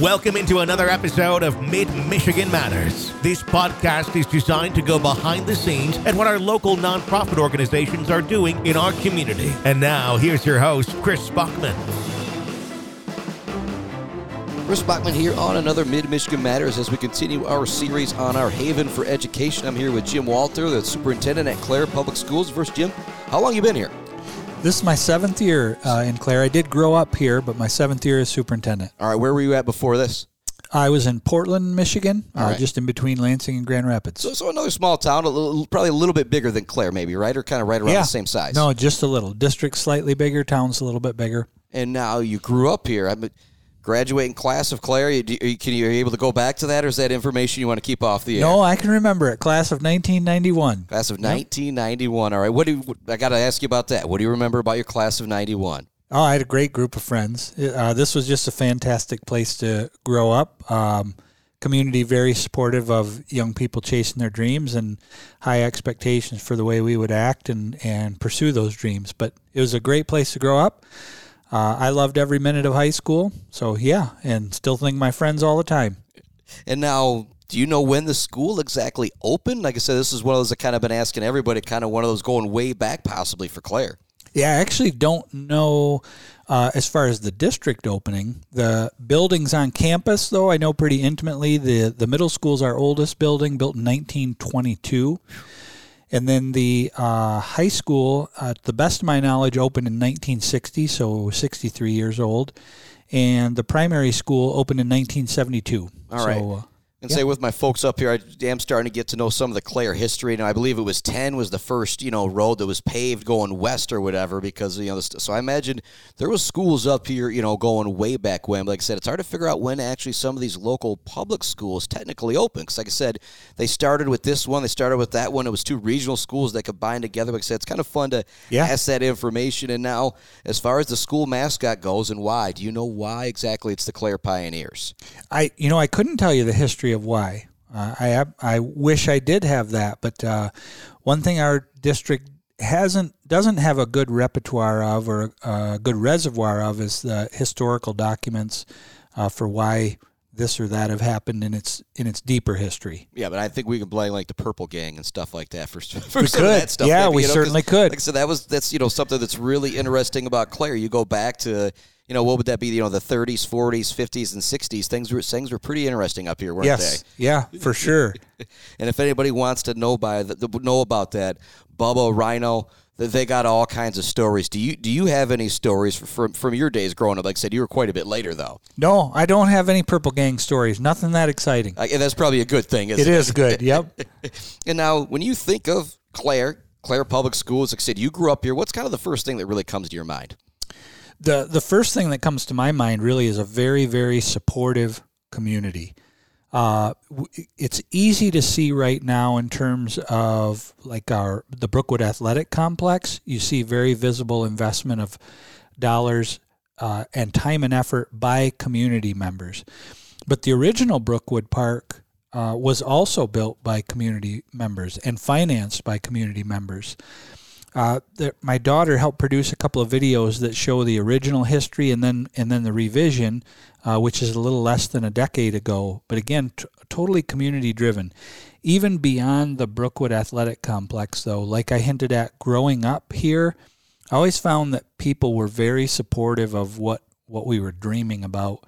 Welcome into another episode of Mid Michigan Matters. This podcast is designed to go behind the scenes at what our local nonprofit organizations are doing in our community. And now, here's your host, Chris Bachman. Chris Bachman here on another Mid Michigan Matters as we continue our series on our haven for education. I'm here with Jim Walter, the superintendent at Clare Public Schools. First, Jim, how long you been here? This is my seventh year uh, in Clare. I did grow up here, but my seventh year as superintendent. All right, where were you at before this? I was in Portland, Michigan, uh, right. just in between Lansing and Grand Rapids. So, so another small town, a little, probably a little bit bigger than Clare, maybe, right? Or kind of right around yeah. the same size? No, just a little. District slightly bigger, town's a little bit bigger. And now you grew up here. I'm a graduating class of Clare. You, you, can you are you able to go back to that, or is that information you want to keep off the air? No, I can remember it. Class of 1991. Class of 1991. All right. What do you, I got to ask you about that? What do you remember about your class of 91? Oh, I had a great group of friends. Uh, this was just a fantastic place to grow up. Um, community very supportive of young people chasing their dreams and high expectations for the way we would act and, and pursue those dreams. But it was a great place to grow up. Uh, I loved every minute of high school. So, yeah, and still think my friends all the time. And now, do you know when the school exactly opened? Like I said, this is one of those I kind of been asking everybody, kind of one of those going way back possibly for Clare. Yeah, I actually don't know uh, as far as the district opening. The buildings on campus, though, I know pretty intimately. The the middle school's our oldest building, built in 1922. And then the uh, high school, uh, to the best of my knowledge, opened in 1960, so 63 years old. And the primary school opened in 1972. All right. so, uh, and say with my folks up here, I am starting to get to know some of the Clare history. And I believe it was 10 was the first, you know, road that was paved going west or whatever because, you know, so I imagine there was schools up here, you know, going way back when. But like I said, it's hard to figure out when actually some of these local public schools technically opened. Because like I said, they started with this one, they started with that one. It was two regional schools that combined together. Like I said, it's kind of fun to Yeah. ask that information. And now, as far as the school mascot goes and why, do you know why exactly it's the Clare Pioneers? I you know I couldn't tell you the history of why. Uh, I I wish I did have that, but uh, one thing our district hasn't doesn't have a good repertoire of or a good reservoir of is the historical documents uh, for why this or that have happened in its in its deeper history. Yeah, but I think we can blame like the Purple Gang and stuff like that for, for some of that stuff. Yeah, maybe, we you know, certainly could. Like I said, that was that's you know something that's really interesting about Clare. You go back to you know what would that be? You know the 30s, 40s, 50s, and 60s. Things were things were pretty interesting up here, weren't yes, yeah, for sure. And if anybody wants to know by the, know about that, Bubba Rhino. Th- They got all kinds of stories. Do you do you have any stories from from your days growing up? Like I said, you were quite a bit later though. No, I don't have any Purple Gang stories. Nothing that exciting. And that's probably a good thing. Isn't It is good. Yep. And now, when you think of Clare, Clare Public Schools, like I said, you grew up here. What's kind of the first thing that really comes to your mind? the the first thing that comes to my mind really is a very very supportive community. Uh, it's easy to see right now in terms of like our the Brookwood Athletic Complex. You see very visible investment of dollars uh, and time and effort by community members. But the original Brookwood Park uh, was also built by community members and financed by community members. Uh, my daughter helped produce a couple of videos that show the original history and then and then the revision, uh, which is a little less than a decade ago. But again, t- totally community driven. Even beyond the Brookwood Athletic Complex, though, like I hinted at, growing up here, I always found that people were very supportive of what what we were dreaming about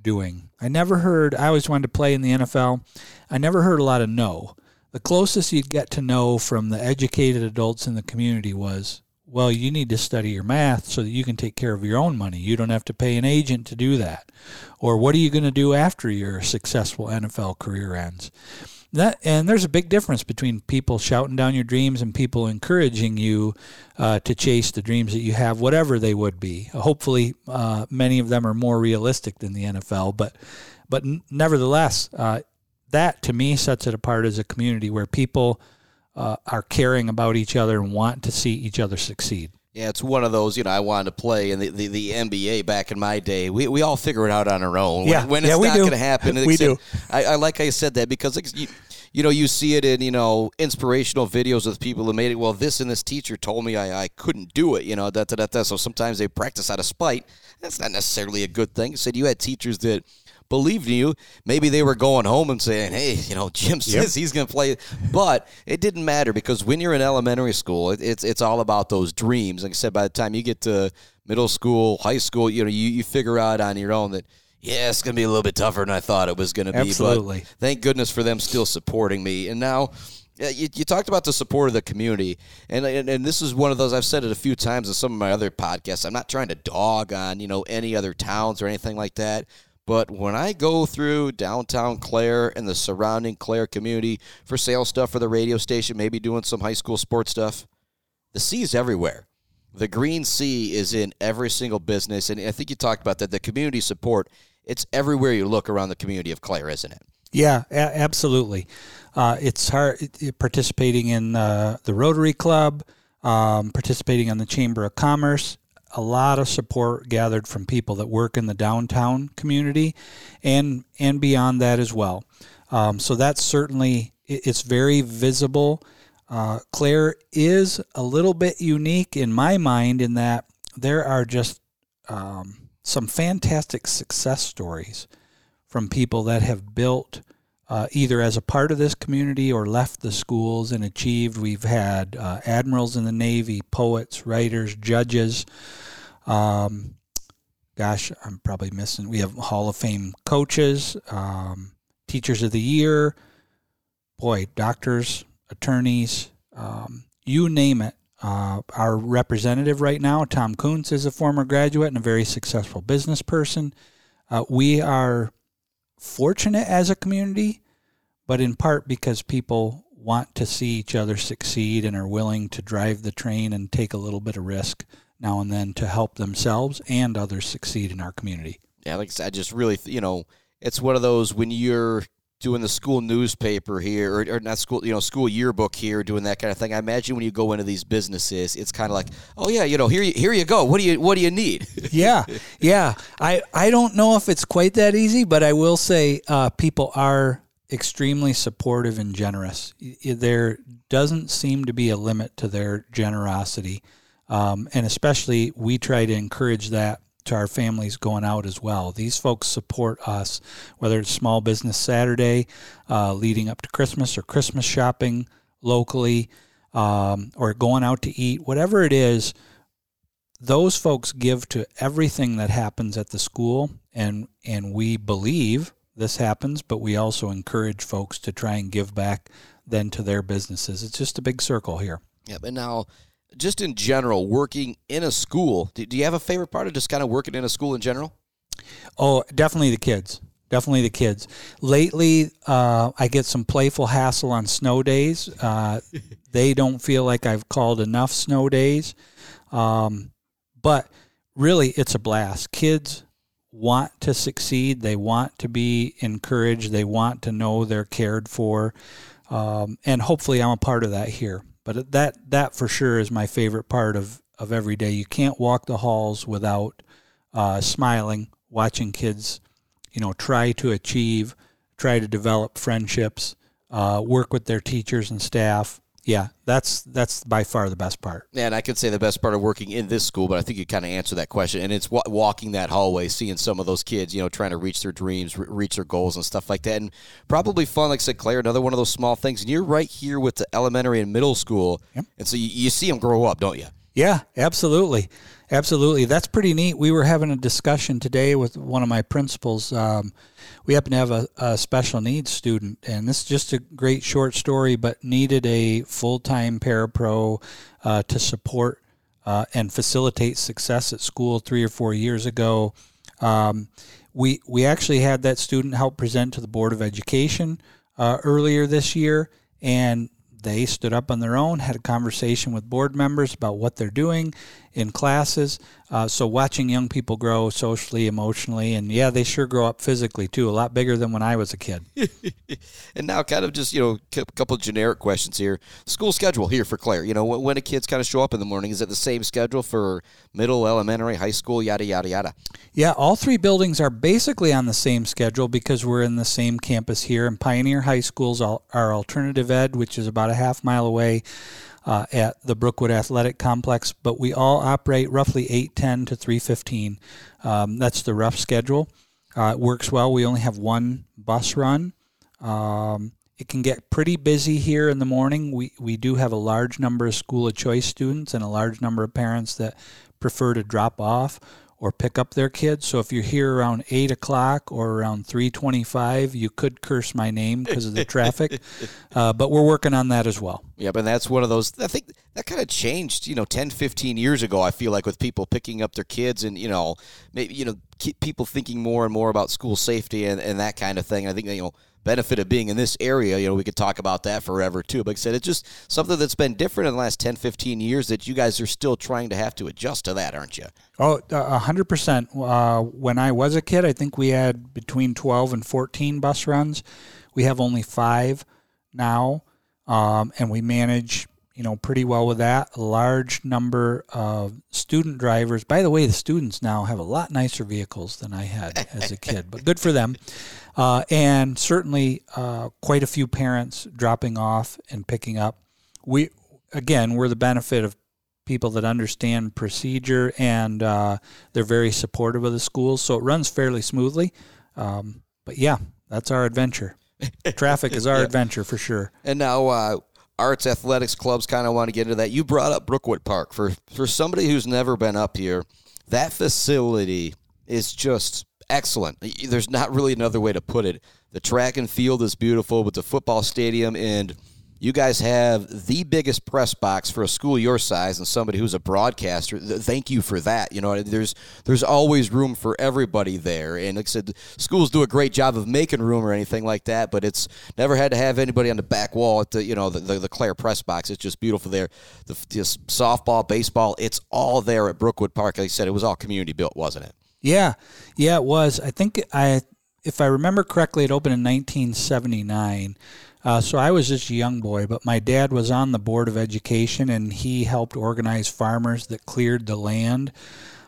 doing. I never heard. I always wanted to play in the NFL. I never heard a lot of no the closest you'd get to know from the educated adults in the community was, well, you need to study your math so that you can take care of your own money. You don't have to pay an agent to do that. Or what are you going to do after your successful NFL career ends? That and there's a big difference between people shouting down your dreams and people encouraging you uh, to chase the dreams that you have, whatever they would be. Hopefully, uh, many of them are more realistic than the NFL, but but nevertheless, uh, that to me sets it apart as a community where people uh, are caring about each other and want to see each other succeed. Yeah, it's one of those, you know, I wanted to play in the, the, the NBA back in my day. We, we all figure it out on our own. When- Yeah, when, it's yeah, we not going to happen. We I do. I, I like how you said that because, you, you know, you see it in, you know, inspirational videos with people who made it. Well, this and this teacher told me I, I couldn't do it, you know, that, that, that. So sometimes they practice out of spite. That's not necessarily a good thing. Said you had teachers that believed in you. Maybe they were going home and saying, "Hey, you know, Jim says he's going to play," but it didn't matter because when you're in elementary school, it, it's it's all about those dreams. Like I said, by the time you get to middle school, high school, you know, you, you figure out on your own that yeah, it's going to be a little bit tougher than I thought it was going to be. Absolutely. But thank goodness for them still supporting me. And now, you, you talked about the support of the community, and, and and this is one of those I've said it a few times in some of my other podcasts. I'm not trying to dog on you know any other towns or anything like that. But when I go through downtown Clare and the surrounding Clare community for sales stuff for the radio station, maybe doing some high school sports stuff, the sea is everywhere. The green sea is in every single business, and I think you talked about that. The community support, it's everywhere you look around the community of Clare, isn't it? Yeah, a- absolutely. Uh, it's hard participating in uh, the Rotary Club, um, participating on the Chamber of Commerce. A lot of support gathered from people that work in the downtown community, and and beyond that as well. Um, so that's certainly it, it's very visible. Uh, Clare is a little bit unique in my mind in that there are just um, some fantastic success stories from people that have built uh, either as a part of this community or left the schools and achieved. We've had uh, admirals in the Navy, poets, writers, judges. Um, gosh, I'm probably missing. We have Hall of Fame coaches, um, teachers of the year, boy, doctors, attorneys, um, you name it. Uh, our representative right now, Tom Kunse, is a former graduate and a very successful business person. Uh, we are fortunate as a community, but in part because people want to see each other succeed and are willing to drive the train and take a little bit of risk now and then to help themselves and others succeed in our community. Yeah, like I said, I just really, you know, it's one of those when you're doing the school newspaper here, or, or, not school, you know, school yearbook here, doing that kind of thing. I imagine when you go into these businesses, it's kind of like, oh yeah, you know, here you here you go. What do you what do you need? yeah, yeah. I I don't know if it's quite that easy, but I will say uh, people are extremely supportive and generous. There doesn't seem to be a limit to their generosity, um, and especially we try to encourage that to our families going out as well. These folks support us, whether it's Small Business Saturday, uh, leading up to Christmas, or Christmas shopping locally, um, or going out to eat, whatever it is. Those folks give to everything that happens at the school, and and we believe this happens, but we also encourage folks to try and give back then to their businesses. It's just a big circle here. Yeah, but now just in general, working in a school, do, do you have a favorite part of just kind of working in a school in general? Oh, definitely the kids. Definitely the kids. Lately, uh, I get some playful hassle on snow days. Uh, they don't feel like I've called enough snow days. Um, but really, it's a blast. Kids want to succeed, they want to be encouraged, they want to know they're cared for. Um, and hopefully, I'm a part of that here. But that that for sure is my favorite part of of every day. You can't walk the halls without uh, smiling, watching kids, you know, try to achieve, try to develop friendships, uh, work with their teachers and staff, yeah, that's that's by far the best part. Yeah, and I could say the best part of working in this school, but I think you kind of answered that question. And it's walking that hallway, seeing some of those kids, you know, trying to reach their dreams, reach their goals, and stuff like that. And probably fun, like I said, Clare, another one of those small things. And you're right here with the elementary and middle school, yep. and so you, you see them grow up, don't you? Yeah, absolutely. Absolutely. That's pretty neat. We were having a discussion today with one of my principals. Um, we happen to have a, a, special needs student, and this is just a great short story, but needed a full time parapro uh, to support uh, and facilitate success at school three or four years ago. Um, we, we actually had that student help present to the Board of Education uh, earlier this year, and they stood up on their own, had a conversation with board members about what they're doing in classes. Uh, so watching young people grow socially, emotionally, and yeah, they sure grow up physically too, a lot bigger than when I was a kid. and now, kind of just you know, a couple generic questions here. School schedule here for Clare. You know, when, a kids kind of show up in the morning, is it the same schedule for middle, elementary, high school, yada yada yada? Yeah, all three buildings are basically on the same schedule because we're in the same campus here. And Pioneer High School's our alternative ed, which is about a half mile away uh, at the Brookwood Athletic Complex, but we all operate roughly 8:10 to 3:15. Um, that's the rough schedule. Uh, it works well. We only have one bus run. Um, it can get pretty busy here in the morning. We we do have a large number of school of choice students and a large number of parents that prefer to drop off or pick up their kids. So if you're here around eight o'clock or around three twenty-five, you could curse my name because of the traffic. Uh, but we're working on that as well. Yeah, but that's one of those. I think that kind of changed, you know, 10, 15 years ago. I feel like with people picking up their kids and you know, maybe you know, people thinking more and more about school safety and, and that kind of thing. I think you know benefit of being in this area, you know, we could talk about that forever too. But like I said, it's just something that's been different in the last 10, 15 years that you guys are still trying to have to adjust to that, aren't you? Oh, a hundred percent. Uh, when I was a kid, I think we had between 12 and 14 bus runs. We have only five now. Um, and we manage you know, pretty well with that. A large number of student drivers. By the way, the students now have a lot nicer vehicles than I had as a kid, but good for them. Uh, and certainly uh, quite a few parents dropping off and picking up. We again, we're the benefit of people that understand procedure and uh, they're very supportive of the schools, so it runs fairly smoothly. Um, but yeah, that's our adventure. Traffic is our yeah. adventure for sure. And now, uh, arts athletics clubs kind of want to get into that. You brought up Brookwood Park for for somebody who's never been up here. That facility is just excellent. There's not really another way to put it. The track and field is beautiful with the football stadium and you guys have the biggest press box for a school your size and somebody who's a broadcaster. Thank you for that. You know, there's there's always room for everybody there, and like I said, schools do a great job of making room or anything like that. But it's never had to have anybody on the back wall at the you know the the, the Clare press box. It's just beautiful there. The just softball, baseball, it's all there at Brookwood Park. Like I said, it was all community built, wasn't it? Yeah, yeah, it was. I think I, if I remember correctly, it opened in 1979. Uh, so I was just a young boy, but my dad was on the board of education, and he helped organize farmers that cleared the land.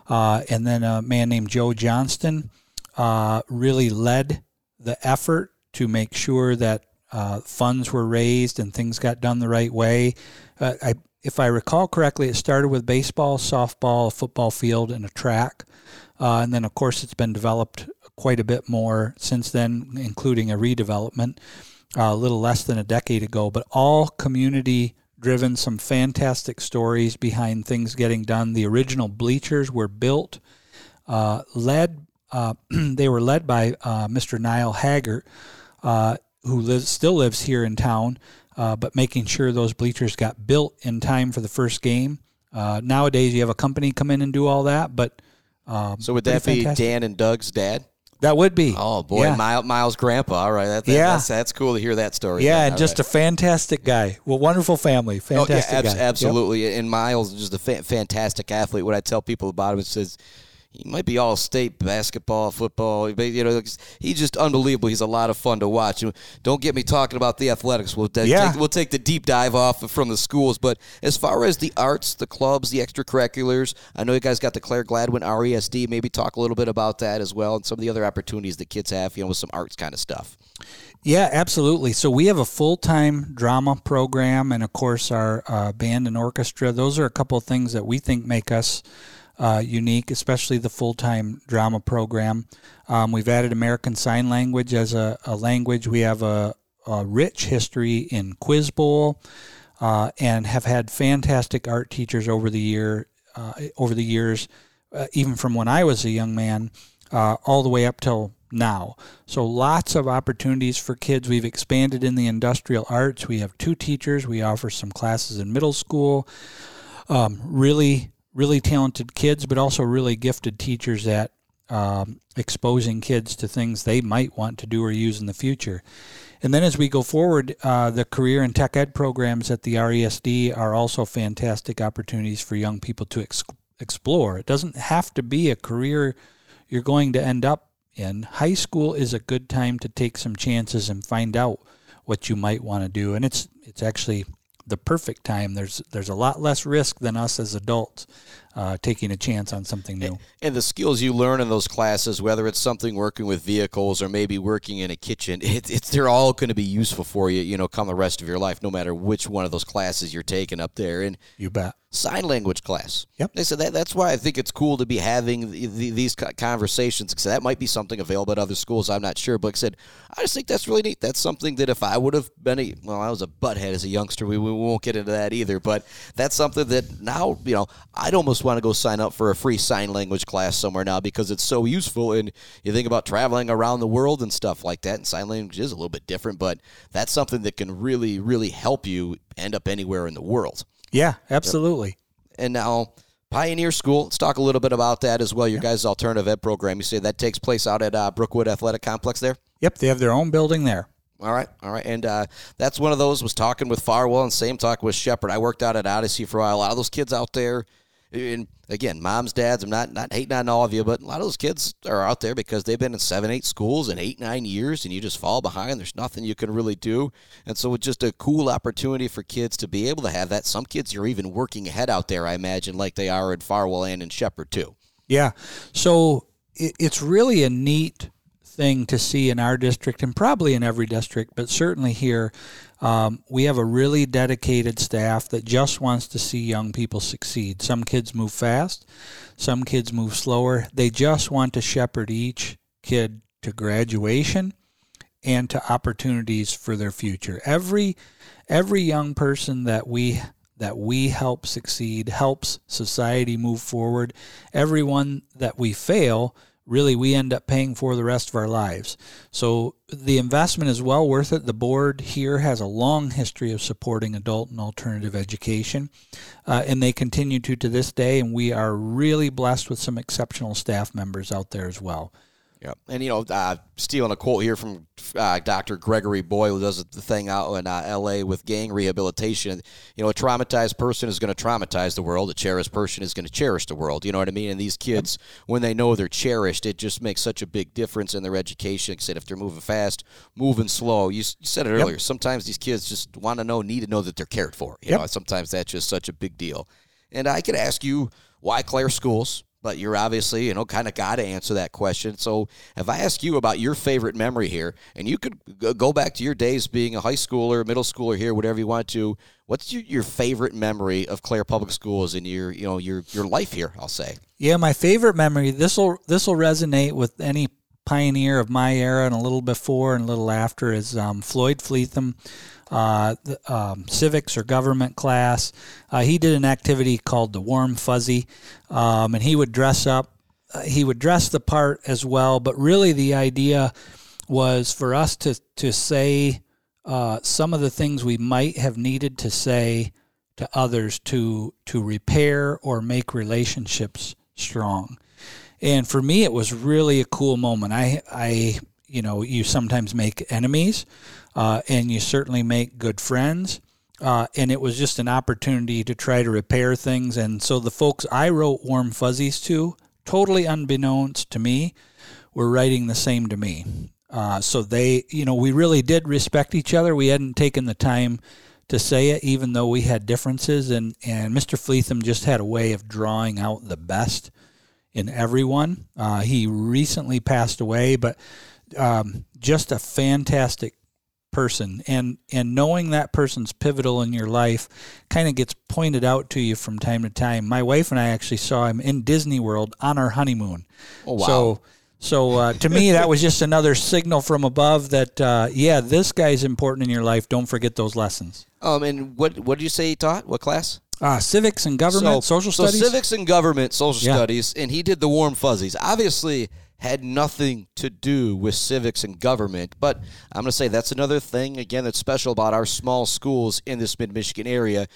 Uh, and then a man named Joe Johnston uh, really led the effort to make sure that uh, funds were raised and things got done the right way. Uh, I, if I recall correctly, it started with baseball, softball, a football field, and a track. Uh, and then, of course, it's been developed quite a bit more since then, including a redevelopment a little less than a decade ago, but all community driven, some fantastic stories behind things getting done. The original bleachers were built, uh, led, uh, they were led by uh, Mr. Niall Haggart, uh, who lives, still lives here in town, uh, but making sure those bleachers got built in time for the first game. Uh, nowadays, you have a company come in and do all that, but um, so would that be fantastic. Dan and Doug's dad? That would be. Oh boy, yeah. Miles, Miles' grandpa. All right, that, that, yeah, that's, that's cool to hear that story. Yeah, and just right. a fantastic guy. Well, wonderful family. Fantastic oh, yeah, ab- Absolutely, yep. and Miles is just a fa- fantastic athlete. What I tell people about him is says he might be all state basketball, football. You know, he's just unbelievable. He's a lot of fun to watch. Don't get me talking about the athletics. We'll, yeah. take, we'll take the deep dive off from the schools. But as far as the arts, the clubs, the extracurriculars, I know you guys got the Clare Gladwin RESD. Maybe talk a little bit about that as well and some of the other opportunities that kids have, you know, with some arts kind of stuff. Yeah, absolutely. So we have a full time drama program and, of course, our uh, band and orchestra. Those are a couple of things that we think make us uh, unique, especially the full time drama program. Um, we've added American Sign Language as a, a language. We have a, a, rich history in Quiz Bowl. Uh, and have had fantastic art teachers over the year, uh, over the years, uh, even from when I was a young man, uh, all the way up till now. So lots of opportunities for kids. We've expanded in the industrial arts. We have two teachers. We offer some classes in middle school. Um, really really talented kids, but also really gifted teachers at um, exposing kids to things they might want to do or use in the future. And then as we go forward, uh, the career and tech ed programs at the RESD are also fantastic opportunities for young people to ex- explore. It doesn't have to be a career you're going to end up in. High school is a good time to take some chances and find out what you might want to do. And it's it's actually the perfect time. There's there's a lot less risk than us as adults uh, taking a chance on something new. And the skills you learn in those classes, whether it's something working with vehicles or maybe working in a kitchen, it, it's they're all going to be useful for you, you know, come the rest of your life, no matter which one of those classes you're taking up there. And you bet sign language class. Yep. They said that that's why I think it's cool to be having the, the, these conversations because that might be something available at other schools. I'm not sure, but I said I just think that's really neat. That's something that if I would have been a well, I was a butthead as a youngster. We, we won't get into that either, but that's something that now you know I'd almost want to go sign up for a free sign language class somewhere now because it's so useful. And you think about traveling around the world and stuff like that, and sign language is a little bit different, but that's something that can really really help you end up anywhere in the world. Yeah, absolutely. Yep. And now Pioneer School. Let's talk a little bit about that as well. Your guys' alternative ed program. You say that takes place out at uh, Brookwood Athletic Complex there. Yep, they have their own building there. All right, all right, and uh, that's one of those. Was talking with Farwell and same talk with Shepherd. I worked out at Odyssey for a while. A lot of those kids out there and again, moms, dads, I'm not not hating on all of you, but a lot of those kids are out there because they've been in seven, eight schools in eight, nine years, and you just fall behind. There's nothing you can really do, and so it's just a cool opportunity for kids to be able to have that. Some kids are even working ahead out there, I imagine, like they are in Farwell and in Shepherd too. Yeah, so it's really a neat thing to see in our district and probably in every district, but certainly here um, we have a really dedicated staff that just wants to see young people succeed. Some kids move fast, some kids move slower. They just want to shepherd each kid to graduation and to opportunities for their future. Every every young person that we that we help succeed helps society move forward. Everyone that we fail really we end up paying for the rest of our lives. So the investment is well worth it. The board here has a long history of supporting adult and alternative education, uh, and they continue to to this day. And we are really blessed with some exceptional staff members out there as well. Yeah, and you know, uh, stealing a quote here from uh, Dr. Gregory Boyle, who does the thing out in uh, L.A. with gang rehabilitation. You know, a traumatized person is going to traumatize the world. A cherished person is going to cherish the world. You know what I mean? And these kids, when they know they're cherished, it just makes such a big difference in their education. Said, if they're moving fast, moving slow. You, you said it earlier. Yep. Sometimes these kids just want to know, need to know that they're cared for. You yep. know, sometimes that's just such a big deal. And I could ask you why Clare Schools but you're obviously, you know, kind of got to answer that question. So if I ask you about your favorite memory here, and you could go back to your days being a high schooler, middle schooler here, whatever you want to, what's your, your favorite memory of Clare Public Schools in your, you know, your your life here? I'll say. Yeah, my favorite memory. This will this will resonate with any pioneer of my era and a little before and a little after is um, Floyd Fleetham uh, the, um, civics or government class. Uh, he did an activity called the warm fuzzy, um, and he would dress up. Uh, he would dress the part as well, but really the idea was for us to to say uh, some of the things we might have needed to say to others to to repair or make relationships strong. And for me, it was really a cool moment. I I you know you sometimes make enemies uh, and you certainly make good friends. Uh, and it was just an opportunity to try to repair things. And so the folks I wrote Warm Fuzzies to, totally unbeknownst to me, were writing the same to me. Uh, so they, you know, we really did respect each other. We hadn't taken the time to say it, even though we had differences. And, and Mr. Fleetham just had a way of drawing out the best in everyone. Uh, he recently passed away, but um, just a fantastic person. And and knowing that person's pivotal in your life kind of gets pointed out to you from time to time. My wife and i actually saw him in disney world on our honeymoon. Oh, wow. so so uh, to me that was just another signal from above that uh, yeah this guy's important in your life. Don't forget those lessons. Um and what what did you say he taught? What class uh, civics and government so, social studies so civics and government social yeah. studies and he did the warm fuzzies obviously had nothing to do with civics and government. But I'm going to say that's another thing, again, that's special about our small schools in this mid Michigan area.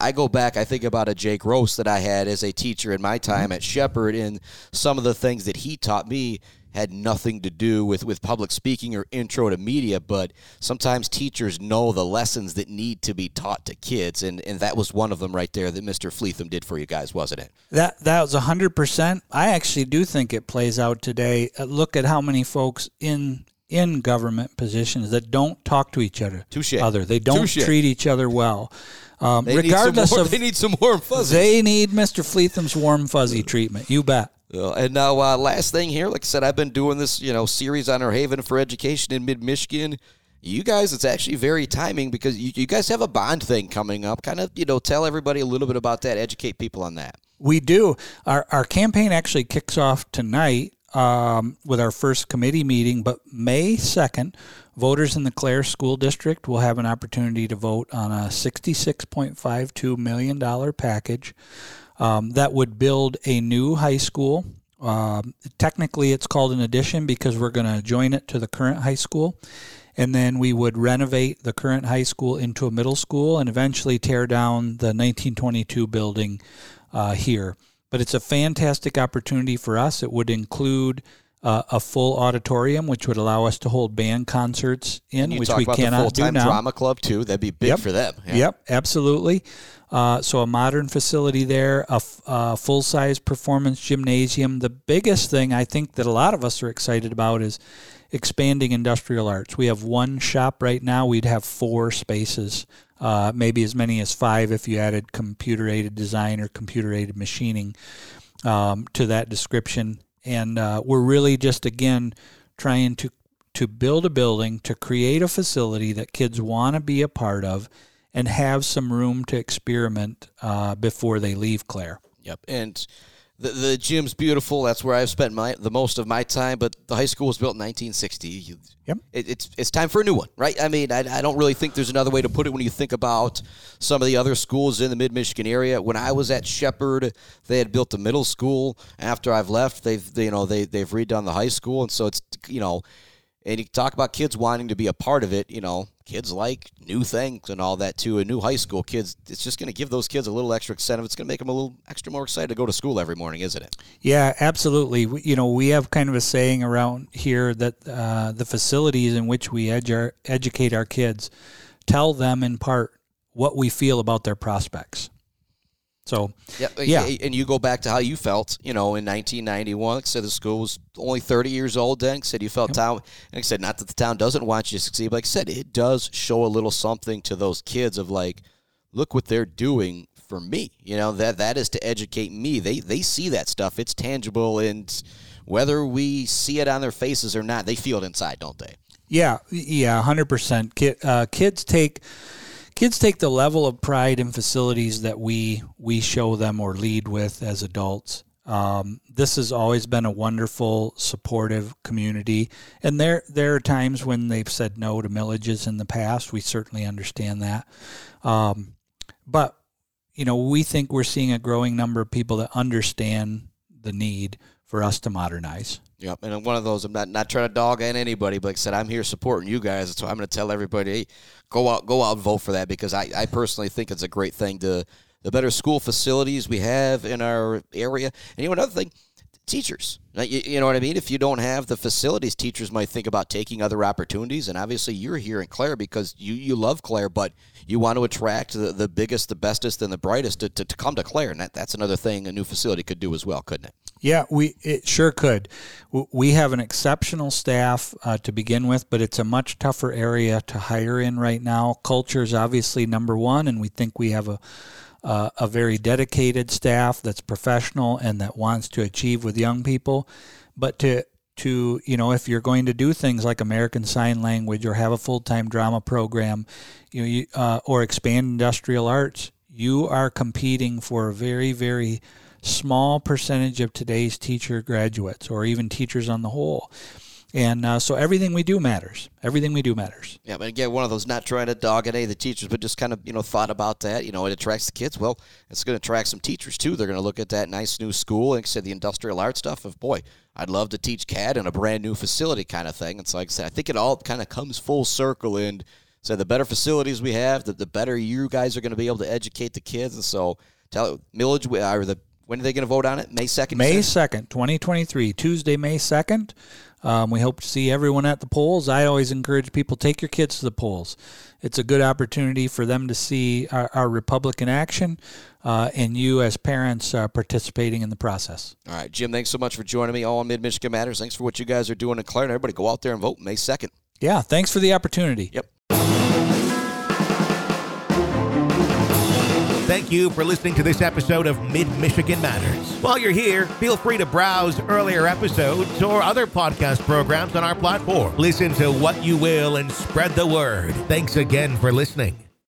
I go back, I think about a Jake Rose that I had as a teacher in my time at Shepherd, and some of the things that he taught me had nothing to do with, with public speaking or intro to media, but sometimes teachers know the lessons that need to be taught to kids, and, and that was one of them right there that Mr. Fleetham did for you guys, wasn't it? That that was hundred percent. I actually do think it plays out today. Uh, look at how many folks in in government positions that don't talk to each other. Touche. Other they don't Touche. treat each other well. Um, regardless need some more, of they need some warm fuzzy. they need Mr. Fleetham's warm fuzzy treatment. You bet. Uh, and now, uh, last thing here, like I said, I've been doing this, you know, series on our Haven for Education in Mid Michigan. You guys, it's actually very timing because you, you guys have a bond thing coming up. Kind of, you know, tell everybody a little bit about that, educate people on that. We do. Our, our campaign actually kicks off tonight um, with our first committee meeting, but May 2nd, voters in the Clare School District will have an opportunity to vote on a $66.52 million package um, that would build a new high school. Um, technically, it's called an addition because we're going to join it to the current high school. And then we would renovate the current high school into a middle school and eventually tear down the 1922 building uh, here. But it's a fantastic opportunity for us. It would include uh, a full auditorium, which would allow us to hold band concerts in, which we about the cannot full do now. drama club too. That'd be big Yep. for them. Yeah. Yep, absolutely. Uh, so a modern facility there, a, f- a full-size performance gymnasium. The biggest thing I think that a lot of us are excited about is expanding industrial arts. We have one shop right now. We'd have four spaces, uh, maybe as many as five if you added computer-aided design or computer-aided machining um, to that description. And uh, we're really just again trying to to build a building to create a facility that kids want to be a part of and have some room to experiment uh, before they leave Clare. Yep. And the the gym's beautiful. That's where I've spent my the most of my time. But the high school was built in 1960. You- Yep. It, it's it's time for a new one, right? I mean, I, I don't really think there's another way to put it when you think about some of the other schools in the Mid Michigan area. When I was at Shepherd, they had built a middle school. After I've left, they've they, you know they they've redone the high school, and so it's you know. And you talk about kids wanting to be a part of it, you know, kids like new things and all that too. And new high school kids, it's just going to give those kids a little extra incentive. It's going to make them a little extra more excited to go to school every morning, isn't it? Yeah, absolutely. We, you know, we have kind of a saying around here that uh, the facilities in which we edu- educate our kids tell them in part what we feel about their prospects. So, Yeah, Yeah. And you go back to how you felt, you know, in 1991. Like I said the school was only 30 years old then. Like I said you felt town. And like I said, not that the town doesn't want you to succeed, but like I said, it does show a little something to those kids of like, look what they're doing for me. You know that that is to educate me. They they see that stuff. It's tangible, and whether we see it on their faces or not, they feel it inside, don't they? Yeah, yeah, hundred percent. Uh, kids take kids take the level of pride in facilities that we we show them or lead with as adults. Um, this has always been a wonderful, supportive community, and there there are times when they've said no to millages in the past. We certainly understand that, um, but you know we think we're seeing a growing number of people that understand the need for us to modernize. Yep, and one of those. I'm not not trying to dog on anybody, but like I said, I'm here supporting you guys. So I'm going to tell everybody, hey, go out, go out and vote for that because I, I personally think it's a great thing to the better school facilities we have in our area. And you know another thing, teachers. You, you know what I mean? If you don't have the facilities, teachers might think about taking other opportunities. And obviously, you're here in Clare because you, you love Clare, but you want to attract the, the biggest, the bestest, and the brightest to, to, to come to Clare. And that, that's another thing a new facility could do as well, couldn't it? Yeah, we it sure could. We have an exceptional staff uh, to begin with, but it's a much tougher area to hire in right now. Culture is obviously number one, and we think we have a uh, a very dedicated staff that's professional and that wants to achieve with young people. But to to you know, if you're going to do things like American Sign Language or have a full time drama program, you know, you, uh, or expand industrial arts, you are competing for a very very small percentage of today's teacher graduates or even teachers on the whole. And uh, so everything we do matters. Everything we do matters. Yeah, but again, one of those not trying to dog at any of the teachers, but just kind of you know thought about that. You know, it attracts the kids. Well, it's going to attract some teachers too. They're going to look at that nice new school and say the industrial art stuff. Of boy, I'd love to teach CAD in a brand new facility kind of thing. And so, like I said, I think it all kind of comes full circle. And so, the better facilities we have, the, the better you guys are going to be able to educate the kids. And so, tell millage or the when are they going to vote on it? May second. May 2nd, 2023, Tuesday, May 2nd. Um, we hope to see everyone at the polls. I always encourage people take your kids to the polls. It's a good opportunity for them to see our, our Republican action uh, and you as parents uh, participating in the process. All right, Jim. Thanks so much for joining me all on Mid Michigan Matters. Thanks for what you guys are doing in Clare. And everybody, go out there and vote May second. Yeah, thanks for the opportunity. Yep. Thank you for listening to this episode of Mid Michigan Matters. While you're here, feel free to browse earlier episodes or other podcast programs on our platform. Listen to what you will and spread the word. Thanks again for listening.